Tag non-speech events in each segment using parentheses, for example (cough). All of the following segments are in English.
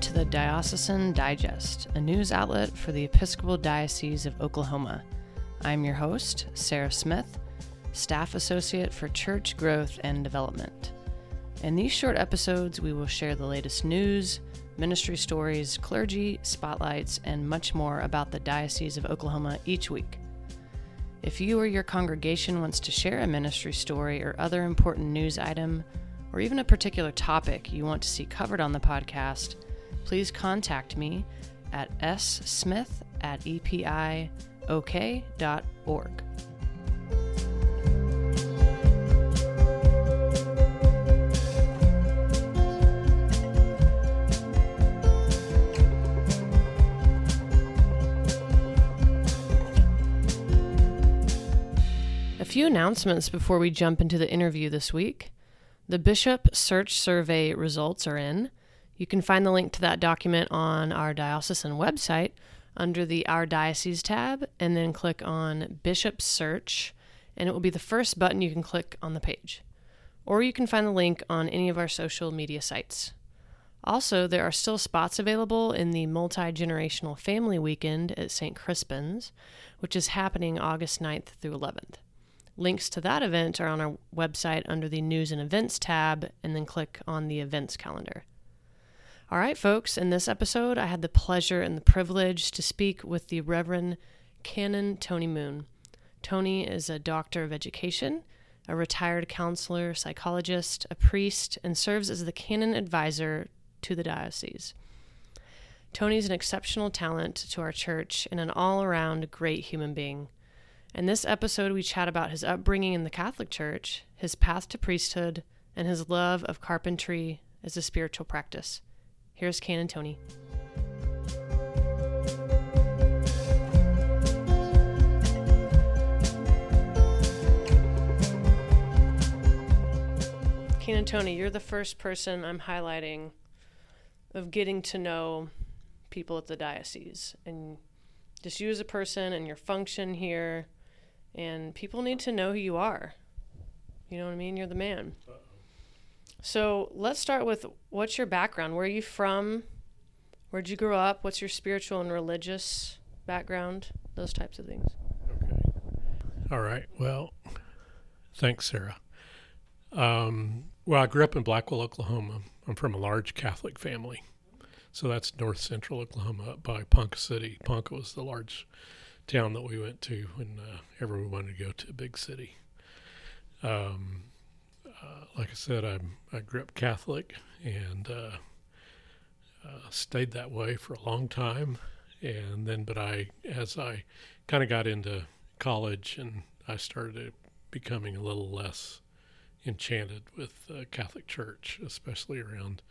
To the Diocesan Digest, a news outlet for the Episcopal Diocese of Oklahoma. I'm your host, Sarah Smith, Staff Associate for Church Growth and Development. In these short episodes, we will share the latest news, ministry stories, clergy, spotlights, and much more about the Diocese of Oklahoma each week. If you or your congregation wants to share a ministry story or other important news item, or even a particular topic you want to see covered on the podcast, please contact me at smith at epiok.org. A few announcements before we jump into the interview this week. The Bishop Search Survey results are in. You can find the link to that document on our diocesan website under the Our Diocese tab, and then click on Bishop Search, and it will be the first button you can click on the page. Or you can find the link on any of our social media sites. Also, there are still spots available in the Multi Generational Family Weekend at St. Crispin's, which is happening August 9th through 11th. Links to that event are on our website under the News and Events tab, and then click on the events calendar. All right, folks, in this episode, I had the pleasure and the privilege to speak with the Reverend Canon Tony Moon. Tony is a doctor of education, a retired counselor, psychologist, a priest, and serves as the canon advisor to the diocese. Tony's an exceptional talent to our church and an all around great human being. In this episode, we chat about his upbringing in the Catholic Church, his path to priesthood, and his love of carpentry as a spiritual practice. Here's Canon Tony. Canon Tony, you're the first person I'm highlighting of getting to know people at the diocese and just you as a person and your function here and people need to know who you are. You know what I mean? You're the man. So let's start with what's your background? Where are you from? Where'd you grow up? What's your spiritual and religious background? Those types of things. Okay. All right. Well, thanks, Sarah. Um, well, I grew up in Blackwell, Oklahoma. I'm from a large Catholic family. So that's north central Oklahoma up by Ponca City. Ponca was the large town that we went to whenever uh, we wanted to go to a big city. Um, uh, like I said, I'm, I grew up Catholic and uh, uh, stayed that way for a long time. And then, but I, as I kind of got into college and I started becoming a little less enchanted with the Catholic Church, especially around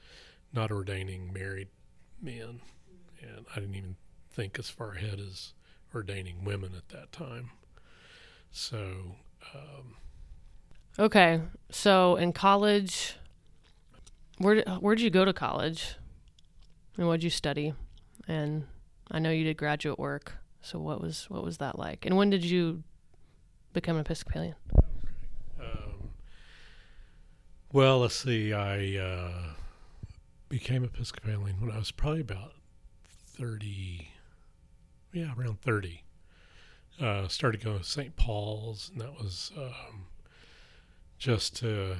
not ordaining married men. And I didn't even think as far ahead as ordaining women at that time. So, um, okay. So in college, where where did you go to college, and what did you study? And I know you did graduate work. So what was what was that like? And when did you become an Episcopalian? Um, well, let's see. I uh, became Episcopalian when I was probably about thirty yeah, around 30. Uh, started going to St. Paul's, and that was um, just to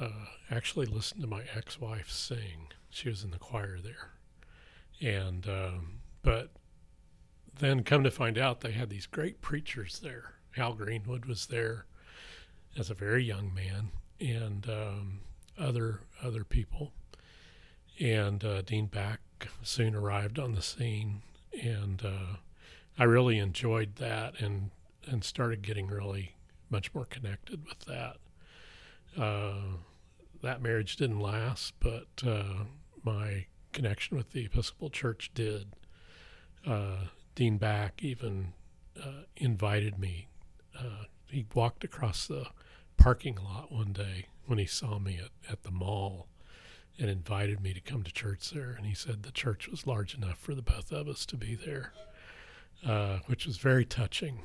uh, actually listen to my ex-wife sing. She was in the choir there, and um, but then come to find out they had these great preachers there. Hal Greenwood was there as a very young man, and um, other other people, and uh, Dean Back soon arrived on the scene, and uh, I really enjoyed that and and started getting really much more connected with that. Uh, that marriage didn't last, but uh, my connection with the Episcopal Church did. Uh, Dean Back even uh, invited me. Uh, he walked across the parking lot one day when he saw me at, at the mall and invited me to come to church there. And he said the church was large enough for the both of us to be there, which was very touching.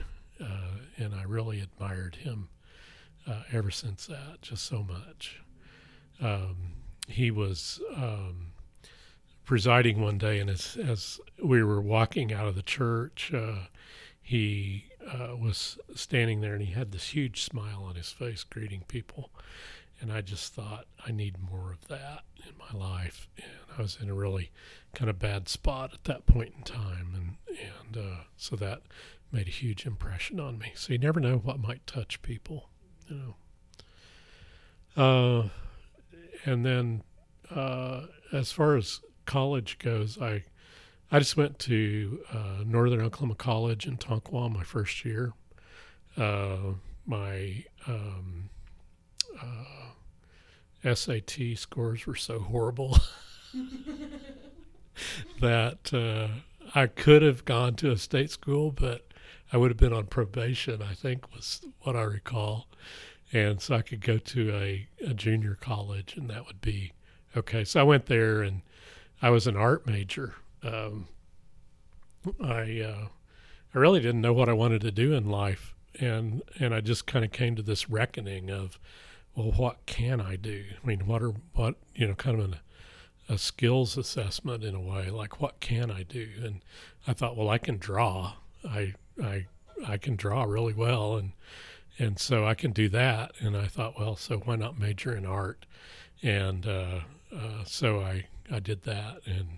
And I really admired him uh, ever since that, just so much. Um, he was um, presiding one day, and as as we were walking out of the church, uh, he uh, was standing there, and he had this huge smile on his face, greeting people. And I just thought I need more of that in my life, and I was in a really kind of bad spot at that point in time, and and uh, so that made a huge impression on me. So you never know what might touch people, you know. Uh, and then uh, as far as college goes, I I just went to uh, Northern Oklahoma College in Tonkawa my first year. Uh, my um, uh, SAT scores were so horrible (laughs) (laughs) that uh, I could have gone to a state school, but I would have been on probation, I think was what I recall. And so I could go to a, a junior college and that would be okay. So I went there and I was an art major. Um, I uh, I really didn't know what I wanted to do in life, and and I just kind of came to this reckoning of, well, what can I do? I mean, what are what you know, kind of an, a skills assessment in a way, like what can I do? And I thought, well, I can draw. I I I can draw really well, and and so I can do that. And I thought, well, so why not major in art? And uh, uh, so I I did that and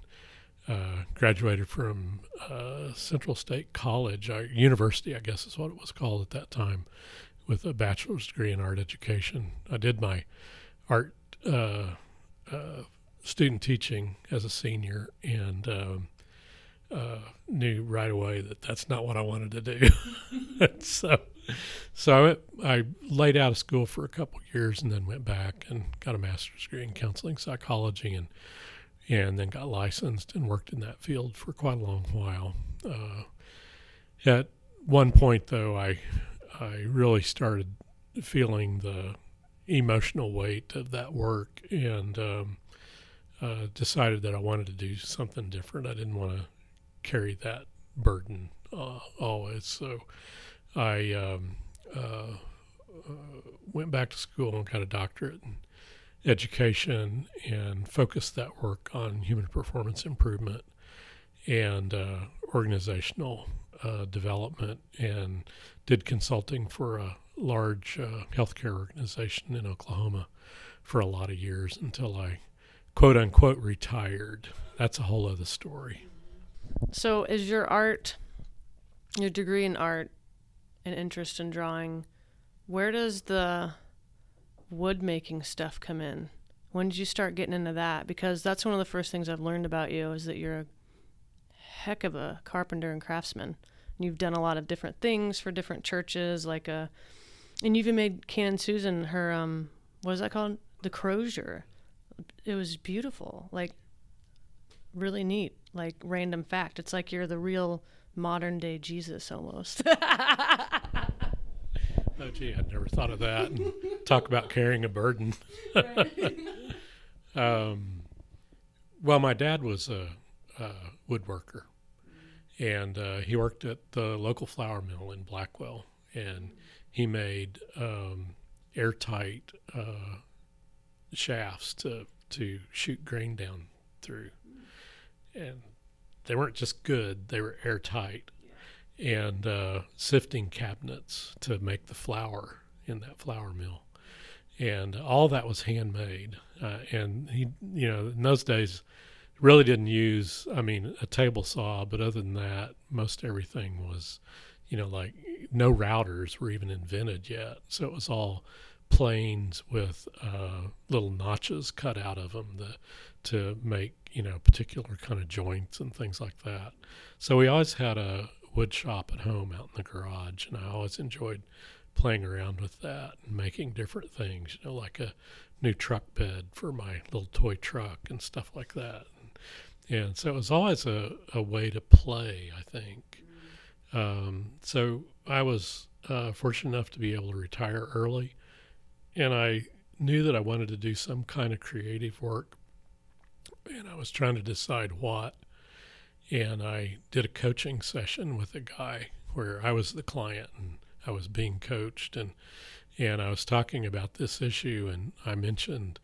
uh, graduated from uh, Central State College, uh, university, I guess is what it was called at that time, with a bachelor's degree in art education. I did my art uh, student teaching as a senior and. Um, uh, knew right away that that's not what I wanted to do. (laughs) so, so I, I, laid out of school for a couple years and then went back and got a master's degree in counseling psychology and and then got licensed and worked in that field for quite a long while. Uh, at one point, though, I I really started feeling the emotional weight of that work and um, uh, decided that I wanted to do something different. I didn't want to carry that burden uh, always. So I um, uh, uh, went back to school and got a doctorate in education and focused that work on human performance improvement and uh, organizational uh, development and did consulting for a large healthcare organization in Oklahoma for a lot of years until I quote unquote retired. That's a whole other story. So, is your art, your degree in art, and interest in drawing, where does the wood making stuff come in? When did you start getting into that? Because that's one of the first things I've learned about you is that you're a heck of a carpenter and craftsman. And you've done a lot of different things for different churches, like a, uh, and you even made Canon Susan her um, what is that called? The crozier. It was beautiful, like really neat like random fact. It's like you're the real modern day Jesus almost. (laughs) oh gee, I'd never thought of that. And talk about carrying a burden. (laughs) um, well, my dad was a, a woodworker, and uh, he worked at the local flour mill in Blackwell, and he made um, airtight uh, shafts to to shoot grain down through and they weren't just good; they were airtight, and uh, sifting cabinets to make the flour in that flour mill, and all that was handmade. Uh, and he, you know, in those days, really didn't use, I mean, a table saw, but other than that, most everything was, you know, like no routers were even invented yet, so it was all planes with uh, little notches cut out of them the, to make you know particular kind of joints and things like that. So we always had a wood shop at home out in the garage, and I always enjoyed playing around with that and making different things. You know, like a new truck bed for my little toy truck and stuff like that. And, and so it was always a, a way to play, I think. Um, so I was uh, fortunate enough to be able to retire early and I knew that I wanted to do some kind of creative work, and I was trying to decide what. And I did a coaching session with a guy where I was the client and I was being coached, and and I was talking about this issue, and I mentioned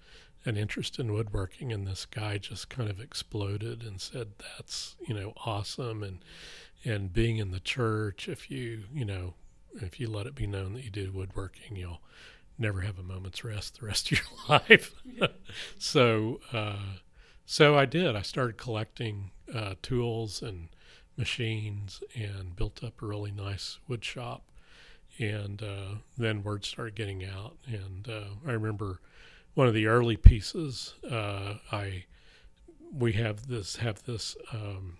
an interest in woodworking, and this guy just kind of exploded and said, "That's you know awesome," and and being in the church, if you you know if you let it be known that you did woodworking, you'll never have a moment's rest the rest of your (laughs) life. (laughs) so uh, so I did. I started collecting uh, tools and machines and built up a really nice wood shop. And uh, then word started getting out, and uh, I remember one of the early pieces. Uh, I we have this have this um,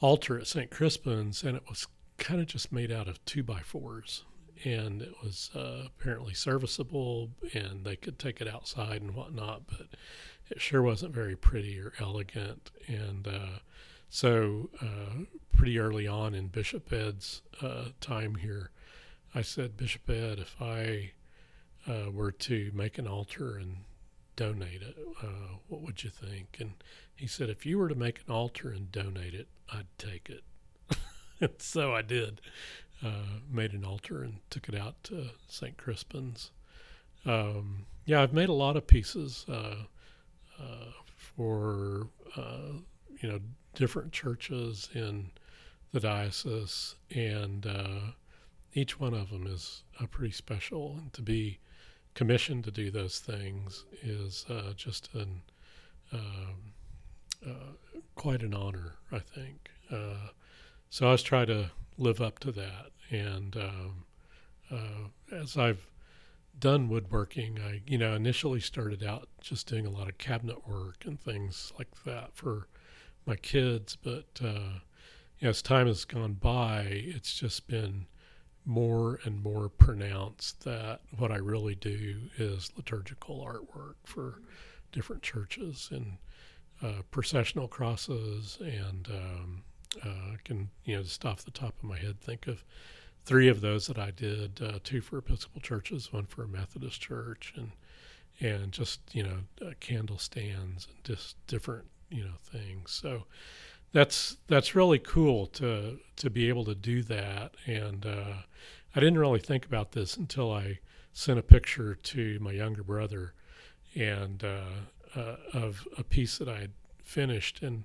altar at St. Crispin's, and it was kind of just made out of two by fours, and it was uh, apparently serviceable, and they could take it outside and whatnot, but it sure wasn't very pretty or elegant, and uh, so uh, pretty early on in Bishop Ed's uh, time here, I said, Bishop Ed, if I uh, were to make an altar and donate it, uh, what would you think? And he said, if you were to make an altar and donate it, I'd take it. (laughs) and so I did. Uh, made an altar and took it out to St. Crispin's. Um, yeah, I've made a lot of pieces uh, for uh, you know different churches in the diocese, and uh, each one of them is a pretty special. And to be commissioned to do those things is uh, just an um, quite an honor, I think. So I always try to live up to that. And um, as I've done woodworking, I you know initially started out just doing a lot of cabinet work and things like that for my kids, but uh, as time has gone by, it's just been more and more pronounced that what I really do is liturgical artwork for different churches and uh, processional crosses, and um, uh, I can you know just off the top of my head think of three of those that I did: uh, two for Episcopal churches, one for a Methodist church, and and just you know uh, candle stands and just different you know things. So that's that's really cool to to be able to do that. And uh, I didn't really think about this until I sent a picture to my younger brother and uh, uh, of a piece that I had finished, and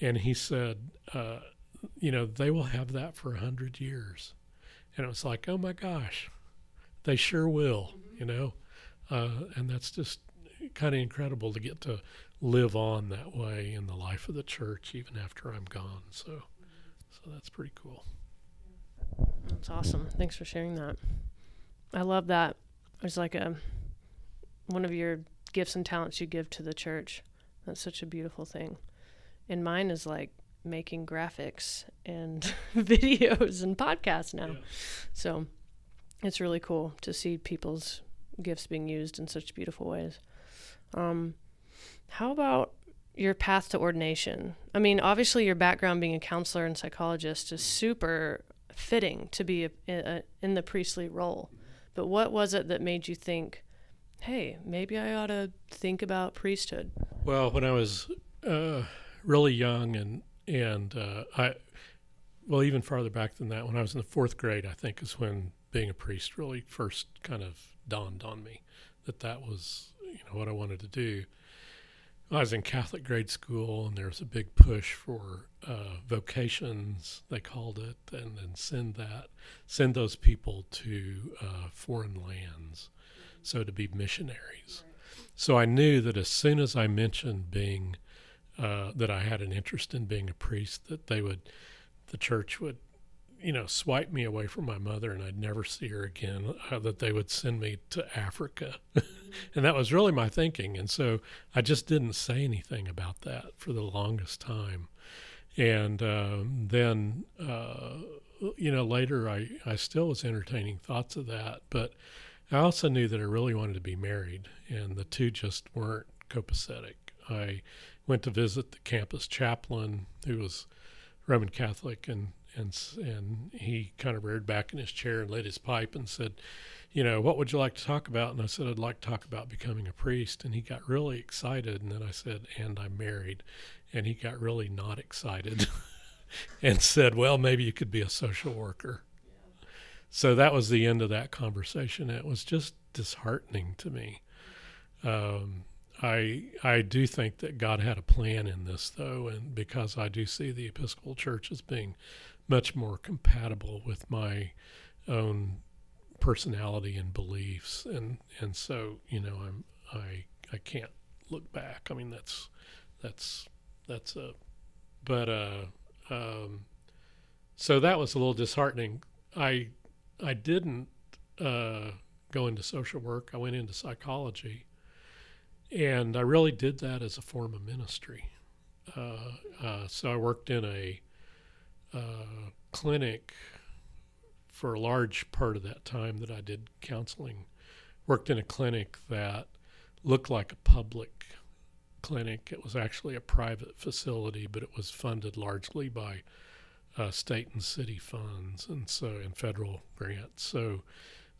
and he said, uh, you know, they will have that for a hundred years, and it was like, oh my gosh, they sure will, mm-hmm. you know, uh, and that's just kind of incredible to get to live on that way in the life of the church even after I'm gone. So, mm-hmm. so that's pretty cool. That's awesome. Thanks for sharing that. I love that. It's like a one of your gifts and talents you give to the church. That's such a beautiful thing. And mine is like making graphics and (laughs) videos and podcasts now. Yeah. So it's really cool to see people's gifts being used in such beautiful ways. Um, how about your path to ordination? I mean, obviously, your background being a counselor and psychologist is super fitting to be a, a, in the priestly role. But what was it that made you think, hey, maybe I ought to think about priesthood? Well, when I was uh, really young and and uh, I, well, even farther back than that, when I was in the fourth grade, I think is when being a priest really first kind of dawned on me that that was you know what I wanted to do. I was in Catholic grade school, and there was a big push for uh, vocations, they called it, and then send that, send those people to uh, foreign lands, so to be missionaries. So I knew that as soon as I mentioned being uh, that I had an interest in being a priest, that they would, the church would you know, swipe me away from my mother and I'd never see her again, uh, that they would send me to Africa. (laughs) and that was really my thinking. And so I just didn't say anything about that for the longest time. And um, then, uh, you know, later I, I still was entertaining thoughts of that. But I also knew that I really wanted to be married, and the two just weren't copacetic. I went to visit the campus chaplain, who was Roman Catholic, and and and he kind of reared back in his chair and lit his pipe and said, "You know, what would you like to talk about?" And I said, "I'd like to talk about becoming a priest." And he got really excited. And then I said, "And I'm married," and he got really not excited (laughs) and said, "Well, maybe you could be a social worker." So that was the end of that conversation. It was just disheartening to me. Um, I I do think that God had a plan in this though, and because I do see the Episcopal Church as being much more compatible with my own personality and beliefs, and and so you know I'm I I can't look back. I mean that's that's that's a but uh um so that was a little disheartening. I I didn't uh, go into social work. I went into psychology, and I really did that as a form of ministry. Uh, uh, so I worked in a uh, clinic for a large part of that time that I did counseling. Worked in a clinic that looked like a public clinic. It was actually a private facility, but it was funded largely by uh, state and city funds, and so and federal grants. So,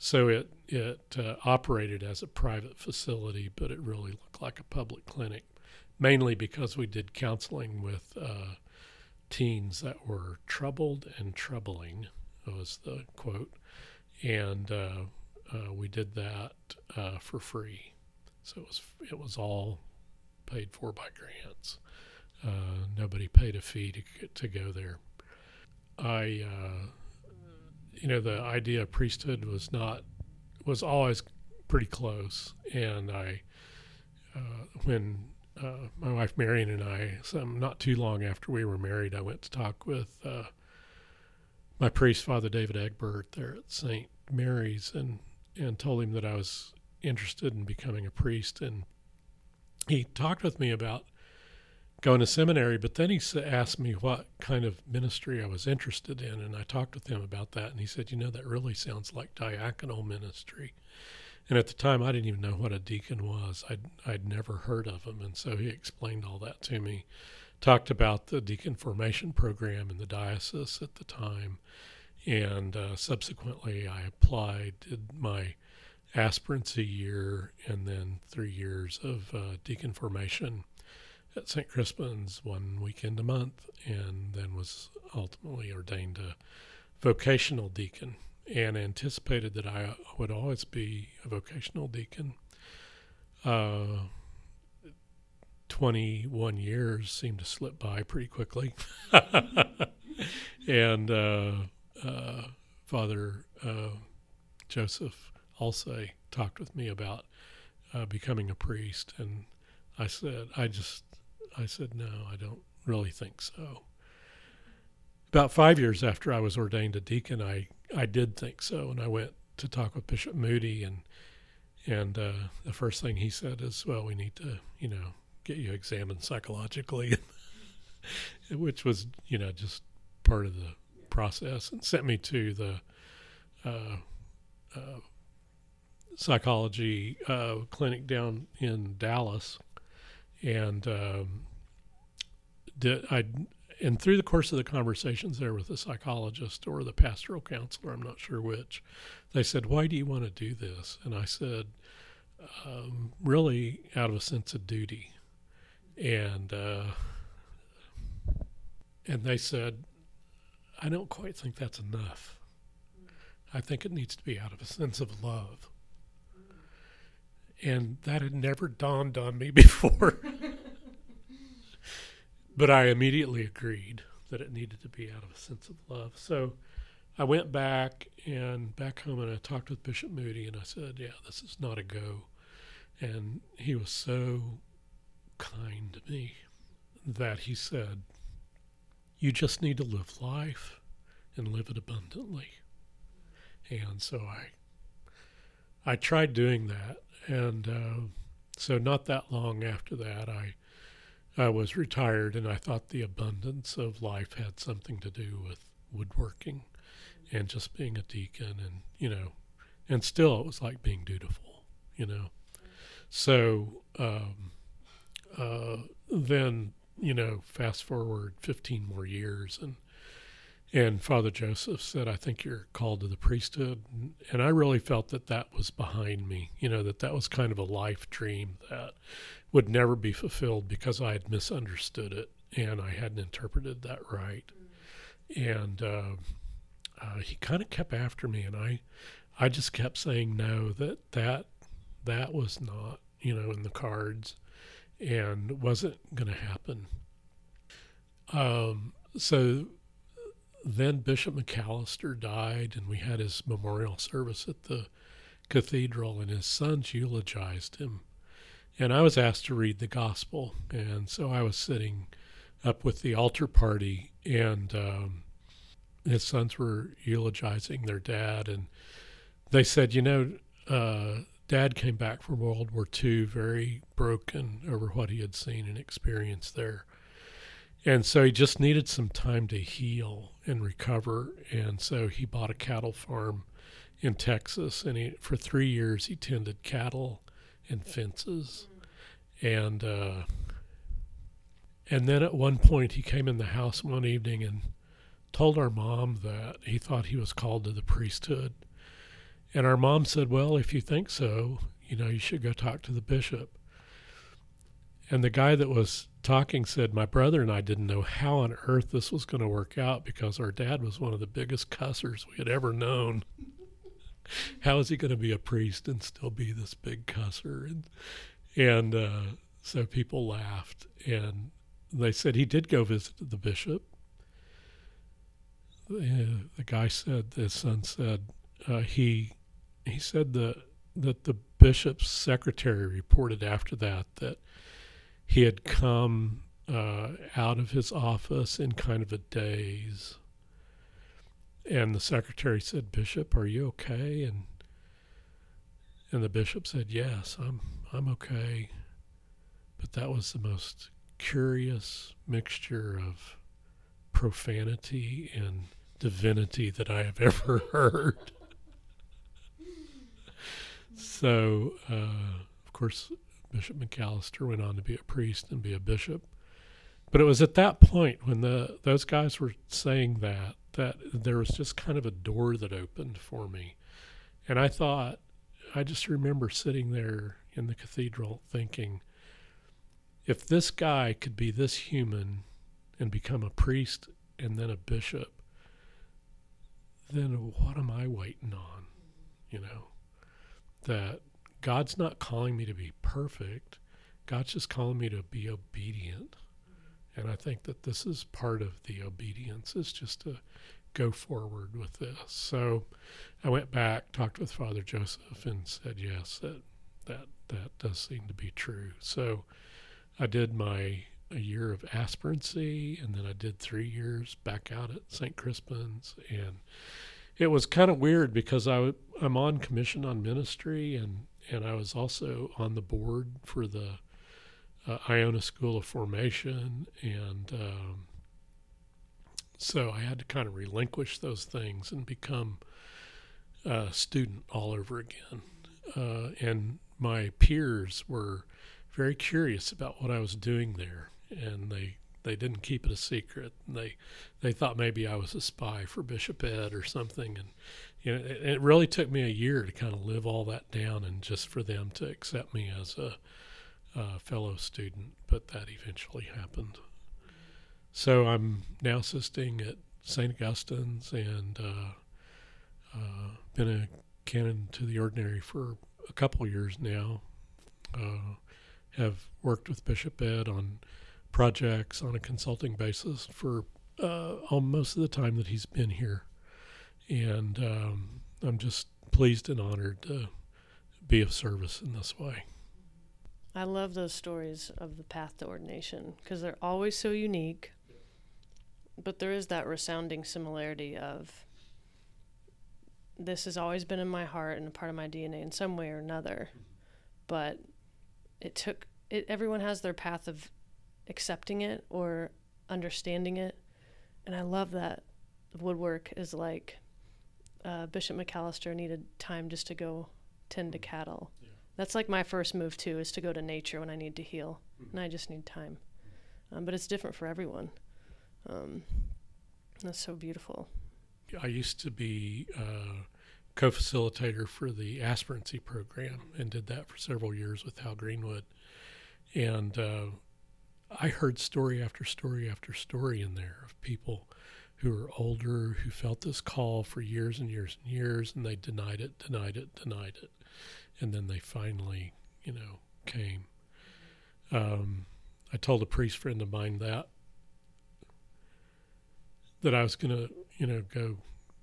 so it it uh, operated as a private facility, but it really looked like a public clinic, mainly because we did counseling with uh, teens that were troubled and troubling. Was the quote, and uh, uh, we did that uh, for free. So it was it was all paid for by grants. Uh, nobody paid a fee to to go there. I, you know, the idea of priesthood was not was always pretty close, and I, uh, when uh, my wife Marion and I, some not too long after we were married, I went to talk with uh, my priest, Father David Egbert, there at St. Mary's, and and told him that I was interested in becoming a priest, and he talked with me about going to seminary, but then he asked me what kind of ministry I was interested in, and I talked with him about that, and he said, "You know, that really sounds like diaconal ministry." And at the time, I didn't even know what a deacon was. I'd I'd never heard of him, and so he explained all that to me. Talked about the deacon formation program in the diocese at the time, and uh, subsequently, I applied, did my aspirancy year, and then three years of uh, deacon formation at St. Crispin's one weekend a month, and then was ultimately ordained a vocational deacon and anticipated that I would always be a vocational deacon. Uh, 21 years seemed to slip by pretty quickly. (laughs) and uh, uh, Father uh, Joseph also talked with me about uh, becoming a priest. And I said, I just I said, no, I don't really think so. About five years after I was ordained a deacon, I, I did think so, and I went to talk with Bishop Moody, and and uh, the first thing he said is, well, we need to, you know, get you examined psychologically, (laughs) which was, you know, just part of the process, and sent me to the uh, uh, psychology uh, clinic down in Dallas and um, I and through the course of the conversations there with the psychologist or the pastoral counselor, I'm not sure which, they said, "Why do you want to do this?" And I said, um, "Really, out of a sense of duty." And uh, and they said, "I don't quite think that's enough. I think it needs to be out of a sense of love." And that had never dawned on me (laughs) before. but I immediately agreed that it needed to be out of a sense of love. So I went back and back home and I talked with Bishop Moody and I said, "Yeah, this is not a go." And he was so kind to me that he said, "You just need to live life and live it abundantly." And so I I tried doing that and uh, so not that long after that, I I was retired, and I thought the abundance of life had something to do with woodworking and just being a deacon, and you know, and still it was like being dutiful, you know. So um, uh, then, you know, fast forward 15 more years, and and Father Joseph said, I think you're called to the priesthood. And I really felt that that was behind me, you know, that that was kind of a life dream that would never be fulfilled because I had misunderstood it and I hadn't interpreted that right. And uh, uh, he kind of kept after me, and I, I just kept saying no, that that that was not, you know, in the cards. and wasn't going to happen. Um, so then Bishop McAllister died, and we had his memorial service at the cathedral, and his sons eulogized him. And I was asked to read the gospel, and so I was sitting up with the altar party, and um, his sons were eulogizing their dad, and they said, you know, uh, Dad came back from World War II very broken over what he had seen and experienced there. And so he just needed some time to heal and recover. And so he bought a cattle farm in Texas. And he, for three years, he tended cattle and fences. And, uh, and then at one point, he came in the house one evening and told our mom that he thought he was called to the priesthood. And our mom said, Well, if you think so, you know, you should go talk to the bishop. And the guy that was talking said, My brother and I didn't know how on earth this was going to work out because our dad was one of the biggest cussers we had ever known. (laughs) how is he going to be a priest and still be this big cusser? And, and uh, so people laughed. And they said he did go visit the bishop. The, the guy said, the son said, uh, he he said that that the bishop's secretary reported after that that he had come uh, out of his office in kind of a daze. And the secretary said, "Bishop, are you okay?" And and the bishop said, "Yes, I'm I'm okay." But that was the most curious mixture of profanity and divinity that I have (laughs) ever heard. So, uh, of course, Bishop McAllister went on to be a priest and be a bishop. But it was at that point when the those guys were saying that that there was just kind of a door that opened for me, and I thought, I just remember sitting there in the cathedral thinking, if this guy could be this human and become a priest and then a bishop, then what am I waiting on? You know, that God's not calling me to be perfect. God's just calling me to be obedient. And I think that this is part of the obedience is just to go forward with this. So I went back, talked with Father Joseph and said, yes, that that that does seem to be true. So I did my a year of aspirancy and then I did three years back out at St. Crispin's and it was kind of weird because I, I'm on commission on ministry and and I was also on the board for the uh, Iona School of Formation, and um, so I had to kind of relinquish those things and become a student all over again. Uh, and my peers were very curious about what I was doing there, and they they didn't keep it a secret. They they thought maybe I was a spy for Bishop Ed or something, and you know, it, it really took me a year to kind of live all that down and just for them to accept me as a, a fellow student. But that eventually happened. So I'm now assisting at St. Augustine's and uh, uh, been a canon to the ordinary for a couple years now. Uh, have worked with Bishop Ed on projects on a consulting basis for uh, most of the time that he's been here and um, I'm just pleased and honored to be of service in this way. I love those stories of the path to ordination because they're always so unique, but there is that resounding similarity of this has always been in my heart and a part of my DNA in some way or another, but it took it. Everyone has their path of accepting it or understanding it, and I love that woodwork is like uh, Bishop McAllister needed time just to go tend to mm. cattle. Yeah. That's like my first move too, is to go to nature when I need to heal, mm-hmm. and I just need time. Um, but it's different for everyone. Um, that's so beautiful. I used to be uh, co-facilitator for the aspirancy program and did that for several years with Hal Greenwood, and uh, I heard story after story after story in there of people who are older, who felt this call for years and years and years, and they denied it, denied it, denied it, and then they finally, you know, came. um, I told a priest friend of mine that that I was going to, you know, go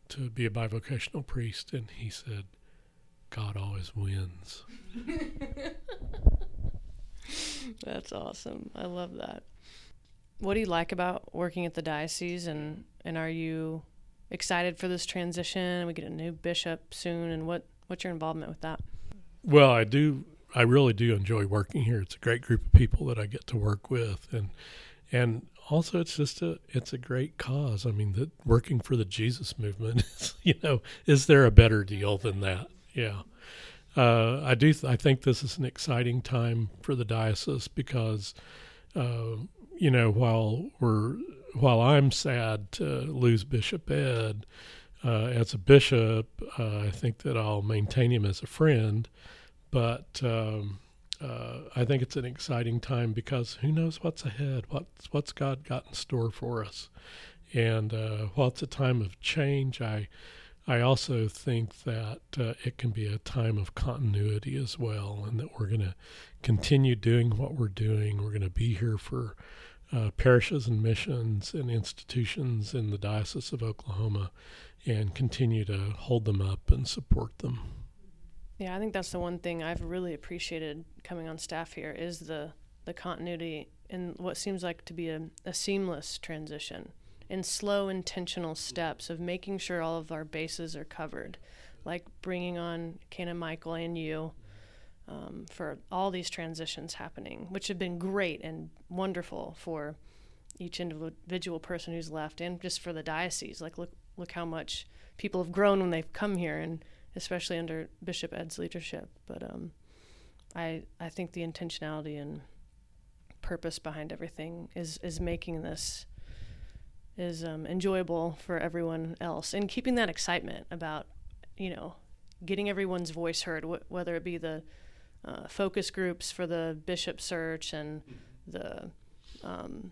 to be a bivocational priest, and he said, "God always wins." (laughs) That's awesome. I love that. What do you like about working at the diocese, and and are you excited for this transition? We get a new bishop soon, and what what's your involvement with that? Well, I do. I really do enjoy working here. It's a great group of people that I get to work with, and and also it's just a it's a great cause. I mean, that working for the Jesus movement, (laughs) is, you know, is there a better deal than that? Yeah. Uh, I do. Th- I think this is an exciting time for the diocese because, uh, you know, while we're while I'm sad to lose Bishop Ed uh, as a bishop, uh, I think that I'll maintain him as a friend. But um, uh, I think it's an exciting time because who knows what's ahead? What's what's God got in store for us? And while it's a time of change, I I also think that uh, it can be a time of continuity as well, and that we're going to continue doing what we're doing. We're going to be here for uh, parishes and missions and institutions in the Diocese of Oklahoma and continue to hold them up and support them. Yeah, I think that's the one thing I've really appreciated coming on staff here is the the continuity in what seems like to be a, a seamless transition in slow intentional steps of making sure all of our bases are covered like bringing on Canon Michael and you um, for all these transitions happening, which have been great and wonderful for each individual person who's left, and just for the diocese. Like, look, look how much people have grown when they've come here, and especially under Bishop Ed's leadership. But um, I, I think the intentionality and purpose behind everything is is making this is um, enjoyable for everyone else, and keeping that excitement about, you know, getting everyone's voice heard, wh- whether it be the uh, focus groups for the bishop search and the um,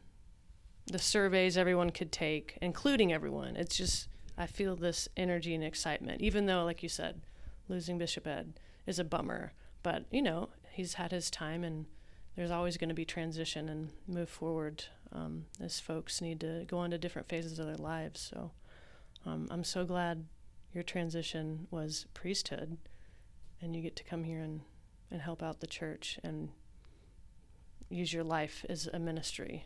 the surveys everyone could take, including everyone. It's just I feel this energy and excitement, even though, like you said, losing Bishop Ed is a bummer. But you know, he's had his time, and there's always going to be transition and move forward um, as folks need to go on to different phases of their lives. So um, I'm so glad your transition was priesthood, and you get to come here and and help out the church and use your life as a ministry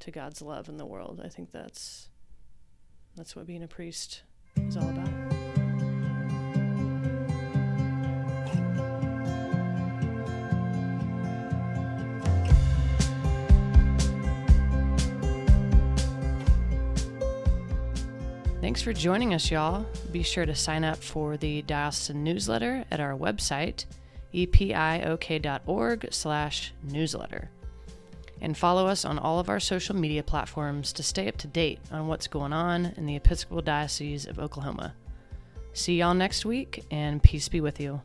to God's love in the world. I think that's that's what being a priest is all about. Thanks for joining us, y'all. Be sure to sign up for the Diocesan newsletter at our website, epiok.org slash newsletter. And follow us on all of our social media platforms to stay up to date on what's going on in the Episcopal Diocese of Oklahoma. See y'all next week, and peace be with you.